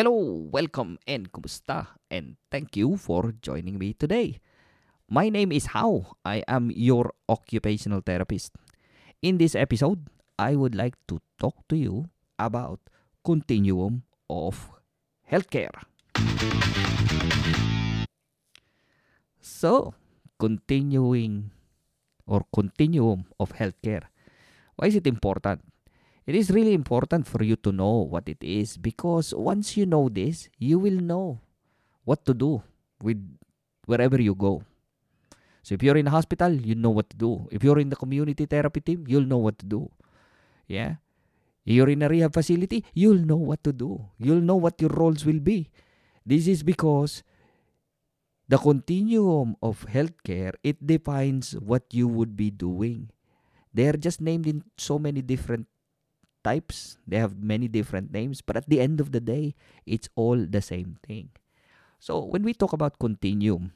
Hello, welcome, and kumusta? And thank you for joining me today. My name is How. I am your occupational therapist. In this episode, I would like to talk to you about continuum of healthcare. So, continuing or continuum of healthcare. Why is it important? It is really important for you to know what it is because once you know this, you will know what to do with wherever you go. So if you're in a hospital, you know what to do. If you're in the community therapy team, you'll know what to do. Yeah? If You're in a rehab facility, you'll know what to do. You'll know what your roles will be. This is because the continuum of healthcare, it defines what you would be doing. They are just named in so many different types. They have many different names, but at the end of the day, it's all the same thing. So when we talk about continuum,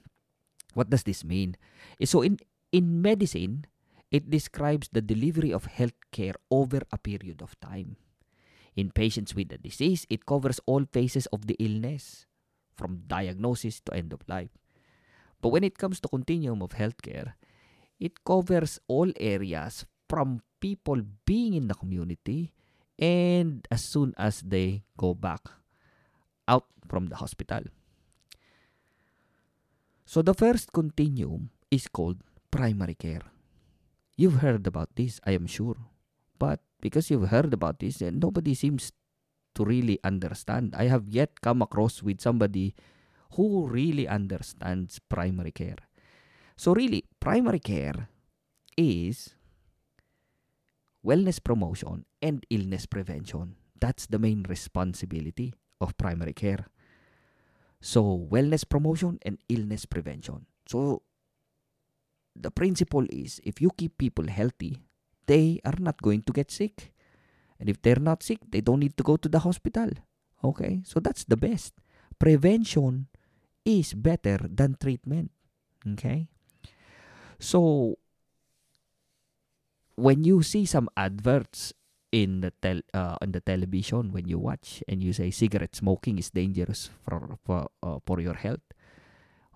what does this mean? Eh, so in in medicine, it describes the delivery of health care over a period of time. In patients with a disease, it covers all phases of the illness, from diagnosis to end of life. But when it comes to continuum of healthcare, it covers all areas from people being in the community and as soon as they go back out from the hospital. So the first continuum is called primary care. You've heard about this, I am sure. But because you've heard about this, and nobody seems to really understand. I have yet come across with somebody who really understands primary care. So really, primary care is wellness promotion and illness prevention. That's the main responsibility of primary care. So, wellness promotion and illness prevention. So, the principle is if you keep people healthy, they are not going to get sick. And if they're not sick, they don't need to go to the hospital. Okay? So, that's the best. Prevention is better than treatment. Okay? So, when you see some adverts in the tel uh, on the television when you watch and you say cigarette smoking is dangerous for for, uh, for your health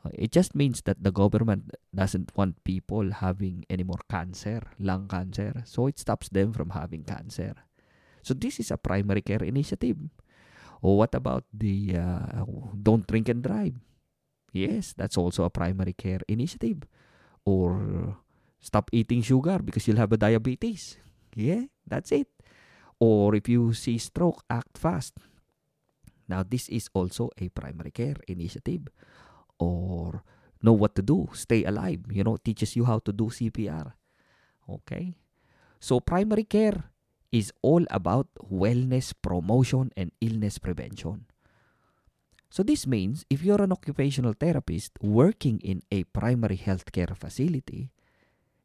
uh, it just means that the government doesn't want people having any more cancer lung cancer. So it stops them from having cancer. So this is a primary care initiative. Or what about the uh, don't drink and drive? Yes that's also a primary care initiative. Or stop eating sugar because you'll have a diabetes yeah that's it or if you see stroke, act fast. Now, this is also a primary care initiative. Or know what to do, stay alive, you know, teaches you how to do CPR. Okay? So, primary care is all about wellness promotion and illness prevention. So, this means if you're an occupational therapist working in a primary healthcare facility,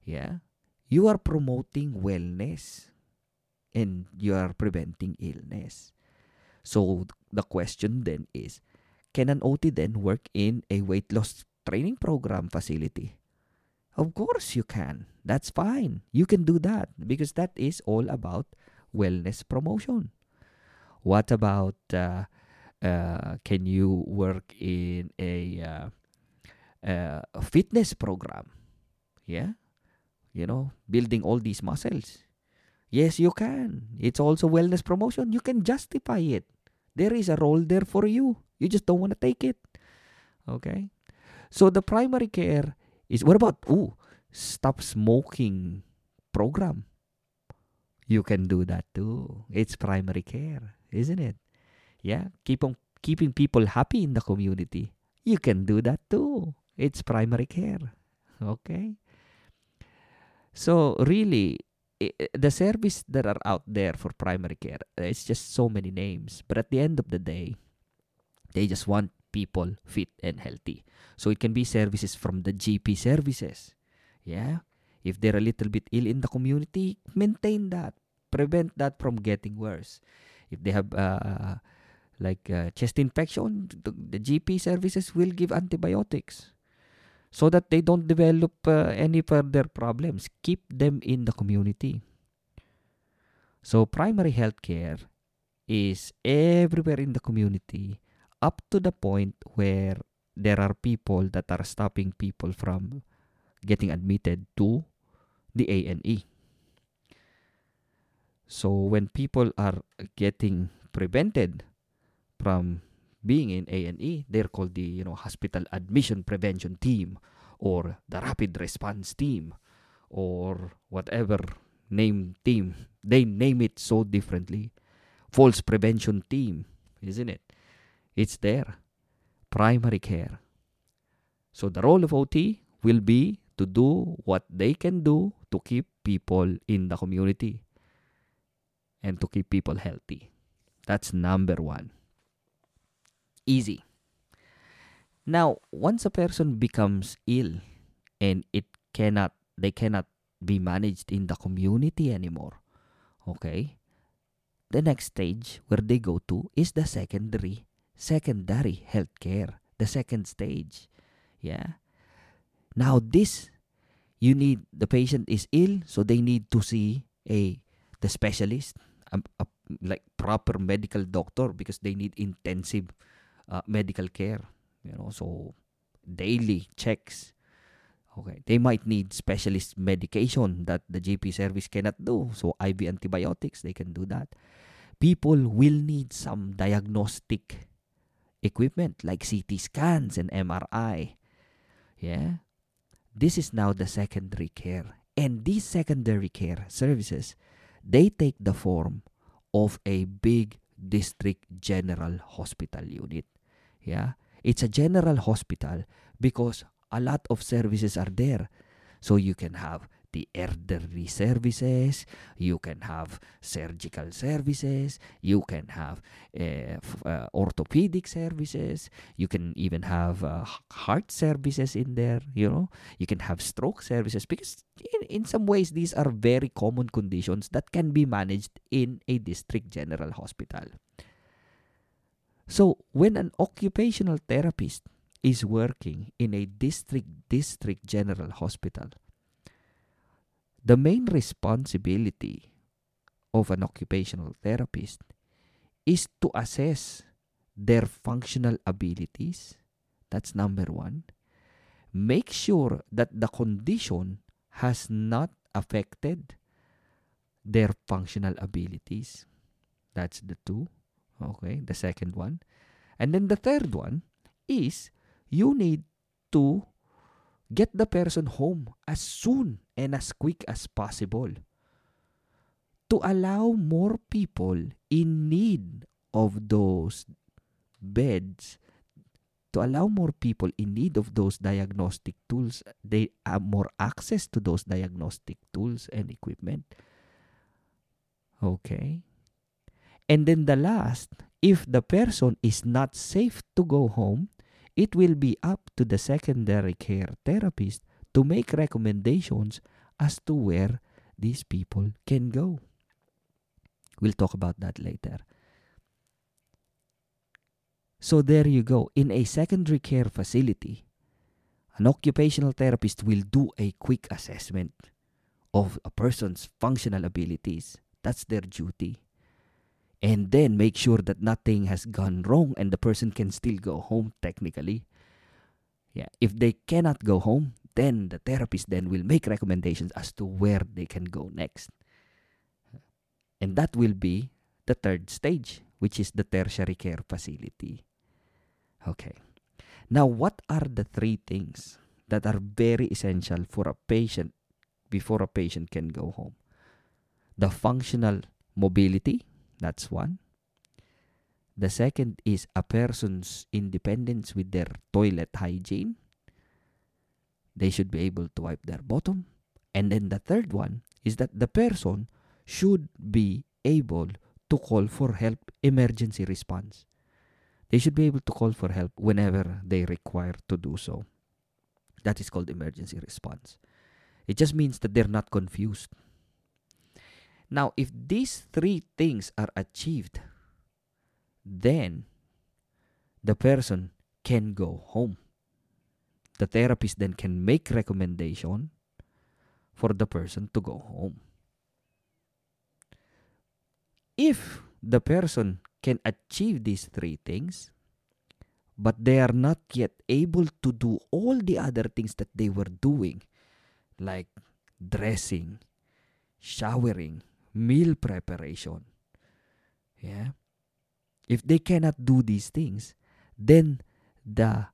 yeah, you are promoting wellness and you are preventing illness. So the question then is, can an OT then work in a weight loss training program facility? Of course you can. That's fine. You can do that because that is all about wellness promotion. What about uh, uh, can you work in a, uh, uh a fitness program? Yeah, you know, building all these muscles. Yes, you can. It's also wellness promotion. You can justify it. There is a role there for you. You just don't want to take it. Okay? So the primary care is what about ooh, stop smoking program? You can do that too. It's primary care, isn't it? Yeah, keep on keeping people happy in the community. You can do that too. It's primary care. Okay? So really the service that are out there for primary care, it's just so many names. But at the end of the day, they just want people fit and healthy. So it can be services from the GP services. Yeah. If they're a little bit ill in the community, maintain that. Prevent that from getting worse. If they have uh, like uh, chest infection, the GP services will give antibiotics so that they don't develop uh, any further problems. Keep them in the community. So, primary health care is everywhere in the community up to the point where there are people that are stopping people from getting admitted to the A&E. So when people are getting prevented from being in A&E, they're called the you know hospital admission prevention team or the rapid response team or whatever name team. They name it so differently. False prevention team, isn't it? It's there. Primary care. So the role of OT will be to do what they can do to keep people in the community and to keep people healthy. That's number one. Easy. Now, once a person becomes ill and it cannot, they cannot be managed in the community anymore, okay? The next stage where they go to is the secondary, secondary healthcare, the second stage. Yeah. Now this, you need the patient is ill, so they need to see a the specialist, a, a like proper medical doctor because they need intensive uh, medical care. You know, so daily checks. Okay, they might need specialist medication that the GP service cannot do. So IV antibiotics, they can do that. People will need some diagnostic equipment like CT scans and MRI. Yeah. This is now the secondary care. And these secondary care services, they take the form of a big district general hospital unit. Yeah. It's a general hospital because a lot of services are there. So you can have the elderly services, you can have surgical services, you can have uh, f- uh, orthopedic services, you can even have uh, heart services in there, you know, you can have stroke services because in, in some ways these are very common conditions that can be managed in a district general hospital. So when an occupational therapist is working in a district district general hospital, the main responsibility of an occupational therapist is to assess their functional abilities. That's number one. Make sure that the condition has not affected their functional abilities. That's the two. Okay, the second one. And then the third one is you need to get the person home as soon and as quick as possible to allow more people in need of those beds to allow more people in need of those diagnostic tools they have more access to those diagnostic tools and equipment okay and then the last if the person is not safe to go home it will be up to the secondary care therapist to make recommendations as to where these people can go. We'll talk about that later. So there you go. In a secondary care facility, an occupational therapist will do a quick assessment of a person's functional abilities. That's their duty. And then make sure that nothing has gone wrong and the person can still go home technically. Yeah, if they cannot go home, then the therapist then will make recommendations as to where they can go next. And that will be the third stage, which is the tertiary care facility. Okay. Now, what are the three things that are very essential for a patient before a patient can go home? The functional mobility, that's one. The second is a person's independence with their toilet hygiene. They should be able to wipe their bottom. And then the third one is that the person should be able to call for help emergency response. They should be able to call for help whenever they require to do so. That is called emergency response. It just means that they're not confused. Now, if these three things are achieved, then the person can go home. The therapist then can make recommendation for the person to go home. If the person can achieve these three things, but they are not yet able to do all the other things that they were doing, like dressing, showering, meal preparation. Yeah. If they cannot do these things, then the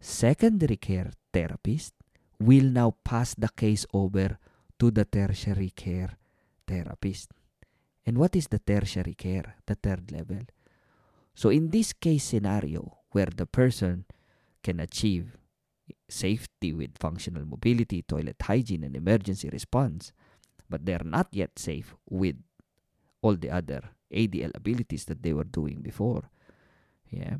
secondary care therapist will now pass the case over to the tertiary care therapist. And what is the tertiary care, the third level? So, in this case scenario where the person can achieve safety with functional mobility, toilet hygiene, and emergency response, but they're not yet safe with all the other ADL abilities that they were doing before, yeah,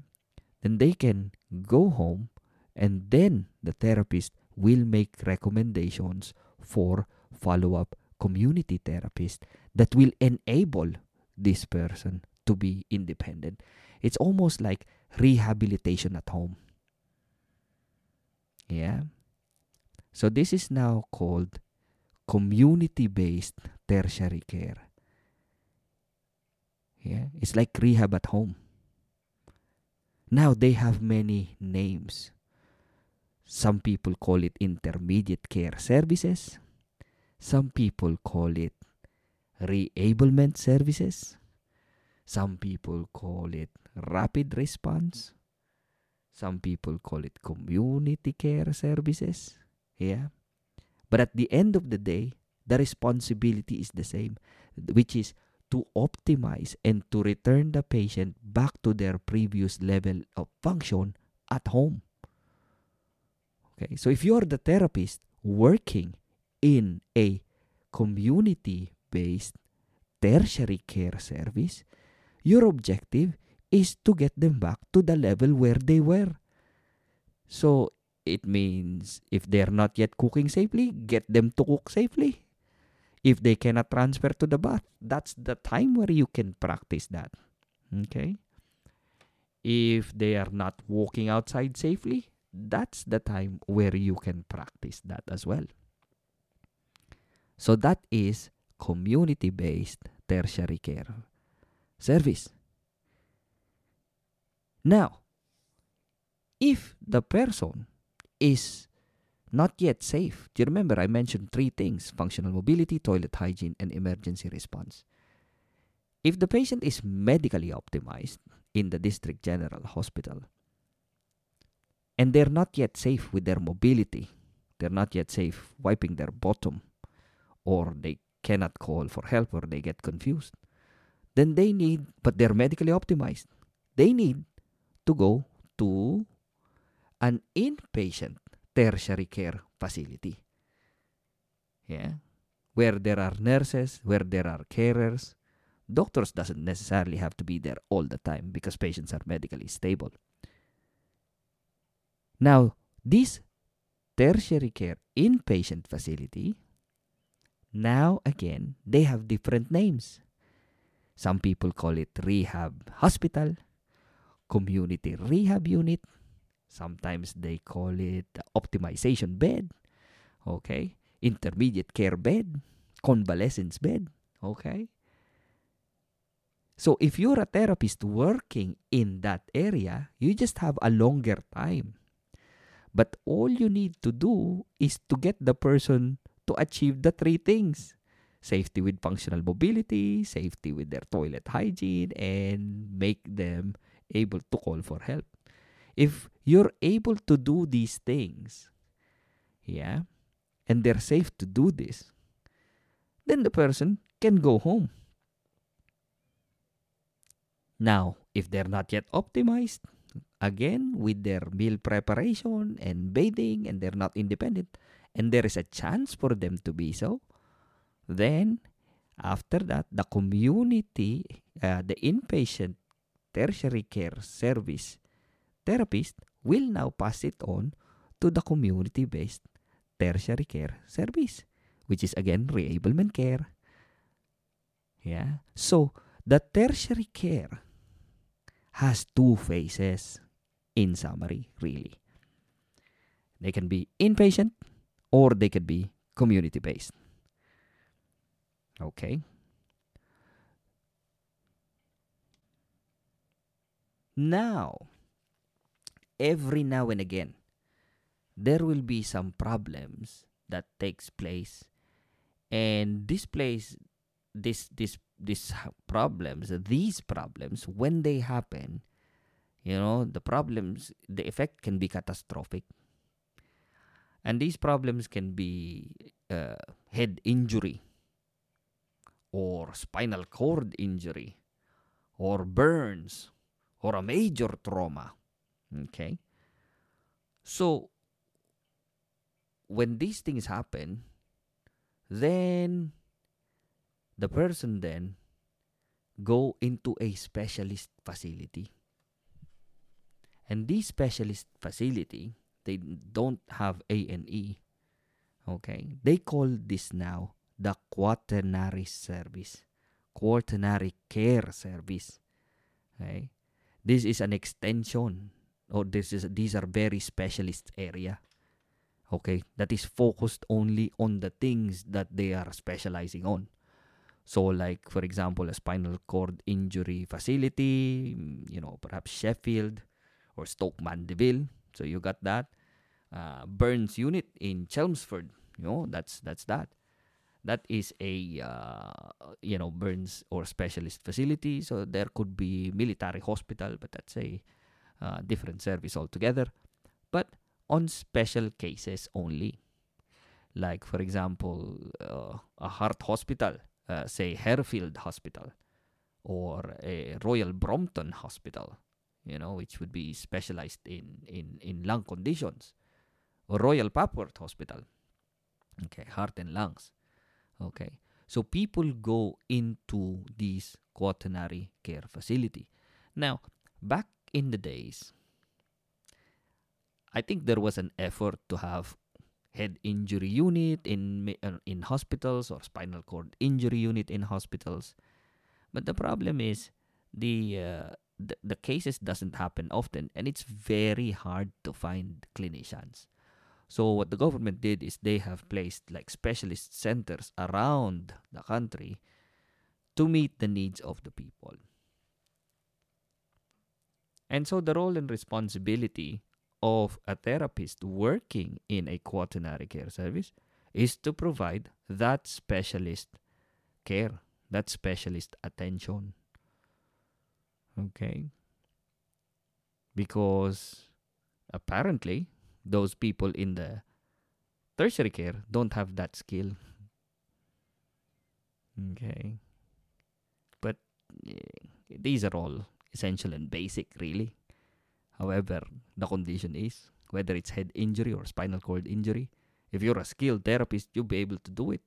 then they can go home and then the therapist will make recommendations for follow up community therapist that will enable this person to be independent. It's almost like rehabilitation at home. Yeah. So this is now called community based tertiary care. Yeah. It's like rehab at home. Now they have many names. Some people call it intermediate care services. Some people call it reablement services. Some people call it rapid response. Some people call it community care services. Yeah. But at the end of the day, the responsibility is the same, which is to optimize and to return the patient back to their previous level of function at home. Okay, so if you're the therapist working in a community based tertiary care service, your objective is to get them back to the level where they were. So it means if they're not yet cooking safely, get them to cook safely. If they cannot transfer to the bath, that's the time where you can practice that. Okay? If they are not walking outside safely, that's the time where you can practice that as well. So that is community based tertiary care service. Now, if the person is not yet safe. Do you remember I mentioned three things functional mobility, toilet hygiene, and emergency response? If the patient is medically optimized in the district general hospital and they're not yet safe with their mobility, they're not yet safe wiping their bottom, or they cannot call for help or they get confused, then they need, but they're medically optimized, they need to go to an inpatient tertiary care facility. Yeah. Where there are nurses, where there are carers. Doctors doesn't necessarily have to be there all the time because patients are medically stable. Now, this tertiary care inpatient facility, now again, they have different names. Some people call it rehab hospital, community rehab unit, Sometimes they call it optimization bed, okay? Intermediate care bed, convalescence bed, okay? So if you're a therapist working in that area, you just have a longer time. But all you need to do is to get the person to achieve the three things safety with functional mobility, safety with their toilet hygiene, and make them able to call for help. If you're able to do these things, yeah, and they're safe to do this, then the person can go home. Now, if they're not yet optimized, again, with their meal preparation and bathing, and they're not independent, and there is a chance for them to be so, then after that, the community, uh, the inpatient tertiary care service therapist will now pass it on to the community based tertiary care service, which is again reablement care. Yeah. So the tertiary care has two phases in summary, really. They can be inpatient or they could be community based. Okay. Now, every now and again, there will be some problems that takes place. And this place this this these problems these problems when they happen you know the problems the effect can be catastrophic. And these problems can be uh, head injury or spinal cord injury or burns or a major trauma okay. So when these things happen then the person then go into a specialist facility. And this specialist facility they don't have a and e. Okay. They call this now the quaternary service quaternary care service. Okay. This is an extension or this is these are very specialist area. Okay that is focused only on the things that they are specializing on. So like for example a spinal cord injury facility you know perhaps sheffield or stoke mandeville so you got that. Uh, burns unit in chelmsford you know that's that's that. That is a uh, you know burns or specialist facility. So there could be military hospital but that's a uh, different service altogether but on special cases only like for example uh, a heart hospital uh, say Harefield Hospital or a Royal Brompton Hospital you know which would be specialized in in in lung conditions or Royal Papworth Hospital okay heart and lungs Okay. So people go into this quaternary care facility. Now, back in the days, I think there was an effort to have head injury unit in uh, in hospitals or spinal cord injury unit in hospitals. But the problem is the uh, the, the cases doesn't happen often and it's very hard to find clinicians. So what the government did is they have placed like specialist centers around the country to meet the needs of the people. And so the role and responsibility of a therapist working in a quaternary care service is to provide that specialist care, that specialist attention. Okay? Because apparently those people in the tertiary care don't have that skill. Okay. But these are all essential and basic, really. However, the condition is whether it's head injury or spinal cord injury, if you're a skilled therapist, you'll be able to do it.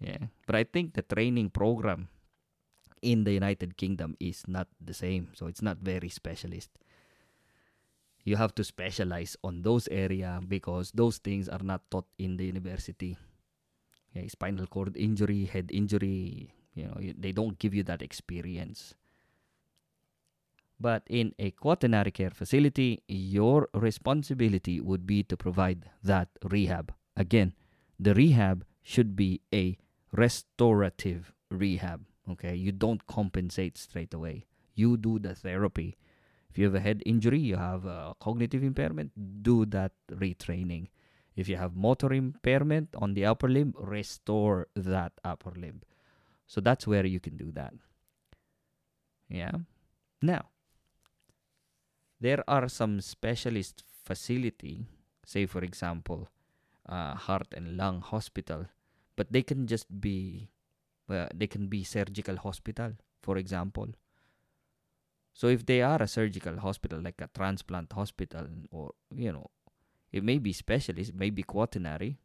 Yeah. But I think the training program in the United Kingdom is not the same. So it's not very specialist you have to specialize on those area because those things are not taught in the university okay, spinal cord injury head injury you know they don't give you that experience but in a quaternary care facility your responsibility would be to provide that rehab again the rehab should be a restorative rehab okay you don't compensate straight away you do the therapy if you have a head injury, you have a cognitive impairment, do that retraining. If you have motor impairment on the upper limb, restore that upper limb. So that's where you can do that. Yeah. Now, there are some specialist facility, say for example, uh, heart and lung hospital, but they can just be, uh, they can be surgical hospital, for example so if they are a surgical hospital, like a transplant hospital, or you know, it may be specialist, may be quaternary,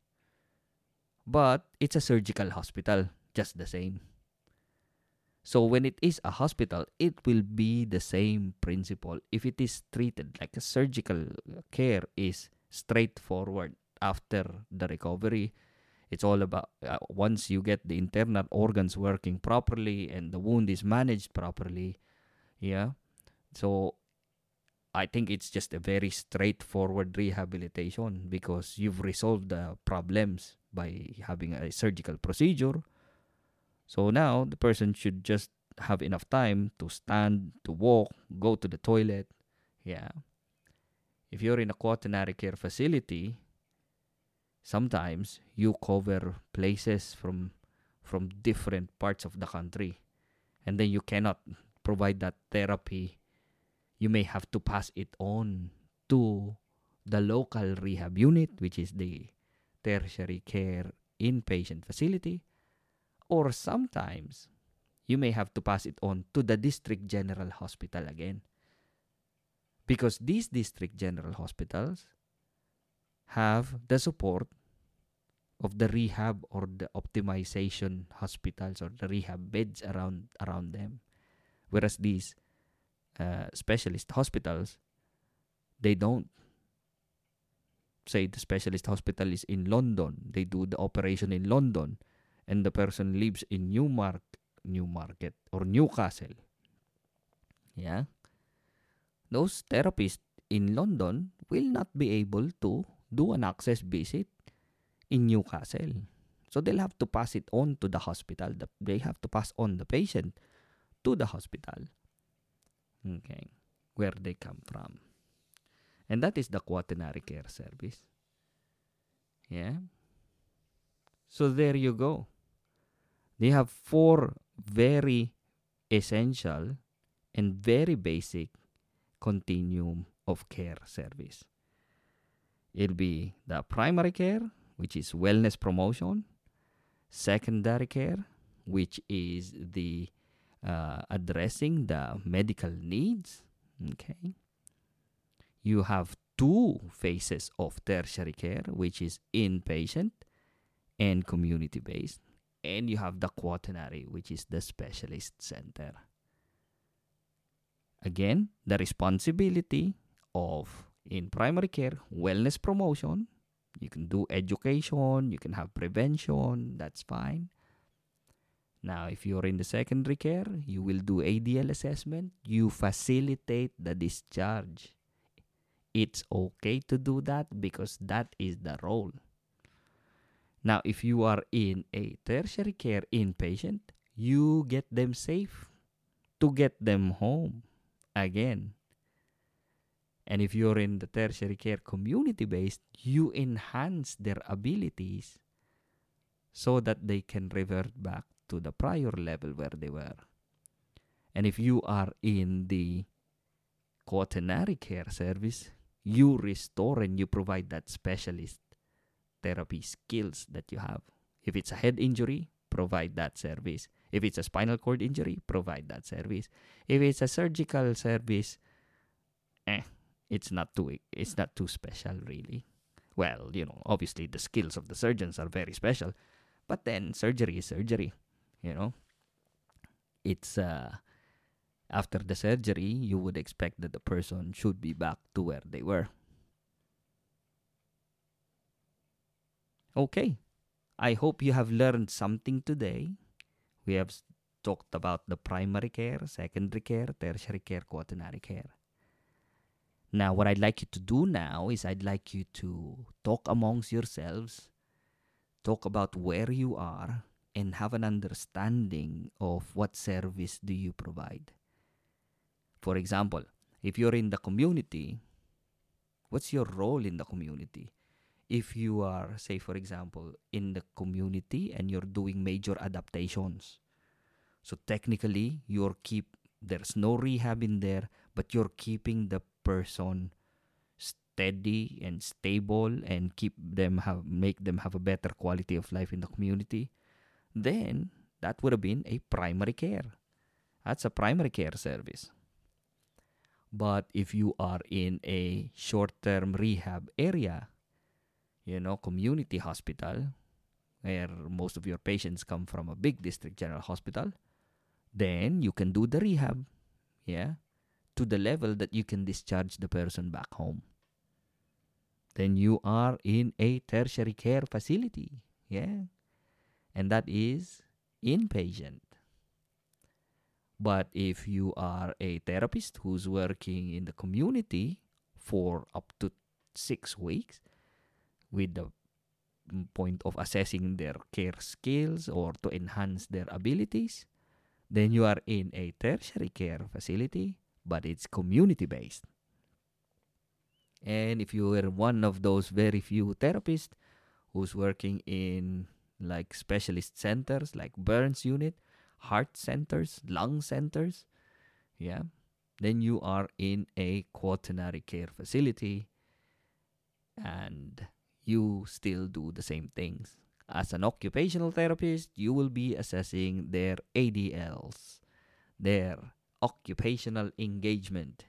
but it's a surgical hospital just the same. So when it is a hospital, it will be the same principle. If it is treated like a surgical care is straightforward after the recovery, it's all about uh, once you get the internal organs working properly and the wound is managed properly, yeah, so I think it's just a very straightforward rehabilitation because you've resolved the problems by having a surgical procedure. So now the person should just have enough time to stand, to walk, go to the toilet. Yeah. If you're in a quaternary care facility, sometimes you cover places from from different parts of the country and then you cannot provide that therapy you may have to pass it on to the local rehab unit which is the tertiary care inpatient facility or sometimes you may have to pass it on to the district general hospital again. Because these district general hospitals have the support of the rehab or the optimization hospitals or the rehab beds around around them. Whereas these uh, specialist hospitals they don't. Say the specialist hospital is in London they do the operation in London and the person lives in Newmark Newmarket or Newcastle yeah those therapists in London will not be able to do an access visit in Newcastle. So they'll have to pass it on to the hospital. They have to pass on the patient to the hospital. Okay, where they come from. And that is the quaternary care service. Yeah. So there you go. They have four very essential and very basic continuum of care service. It'll be the primary care, which is wellness promotion, secondary care, which is the uh, addressing the medical needs. Okay. You have two phases of tertiary care, which is inpatient and community based. And you have the quaternary, which is the specialist center. Again, the responsibility of in primary care, wellness promotion. You can do education, you can have prevention, that's fine. Now, if you're in the secondary care, you will do ADL assessment, you facilitate the discharge. It's okay to do that because that is the role. Now, if you are in a tertiary care inpatient, you get them safe to get them home again. And if you're in the tertiary care community based, you enhance their abilities so that they can revert back to the prior level where they were. And if you are in the quaternary care service, you restore and you provide that specialist therapy skills that you have. If it's a head injury, provide that service. If it's a spinal cord injury, provide that service. If it's a surgical service, eh, it's not too it's not too special really. Well, you know, obviously the skills of the surgeons are very special, but then surgery is surgery, you know. It's uh after the surgery, you would expect that the person should be back to where they were. Okay. I hope you have learned something today. We have talked about the primary care, secondary care, tertiary care, quaternary care. Now, what I'd like you to do now is I'd like you to talk amongst yourselves, talk about where you are, and have an understanding of what service do you provide. For example, if you're in the community, what's your role in the community? If you are, say, for example, in the community and you're doing major adaptations, so technically you're keep there's no rehab in there, but you're keeping the person steady and stable and keep them have make them have a better quality of life in the community, then that would have been a primary care. That's a primary care service. But if you are in a short-term rehab area, you know, community hospital, where most of your patients come from a big district general hospital, then you can do the rehab. Yeah to the level that you can discharge the person back home. Then you are in a tertiary care facility. Yeah. And that is inpatient. But if you are a therapist who's working in the community for up to six weeks with the mm, point of assessing their care skills or to enhance their abilities, then you are in a tertiary care facility, but it's community based. And if you were one of those very few therapists who's working in like specialist centers like burns unit, heart centers, lung centers, yeah, then you are in a quaternary care facility and you still do the same things. As an occupational therapist, you will be assessing their ADLs, their occupational engagement.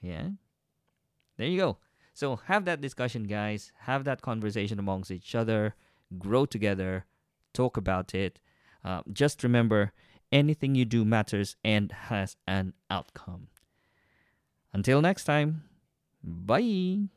Yeah? There you go. So have that discussion, guys. Have that conversation amongst each other. Grow together. Talk about it. Uh, just remember anything you do matters and has an outcome. Until next time, bye.